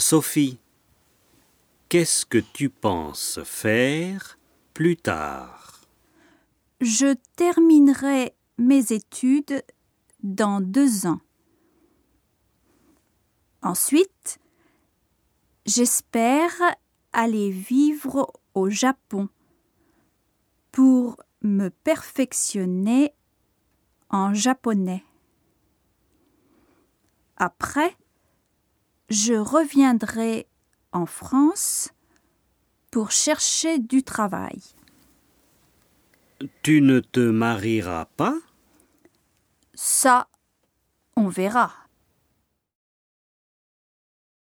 Sophie, qu'est-ce que tu penses faire plus tard? Je terminerai mes études dans deux ans. Ensuite, j'espère aller vivre au Japon pour me perfectionner en japonais. Après, je reviendrai en France pour chercher du travail. Tu ne te marieras pas? Ça, on verra.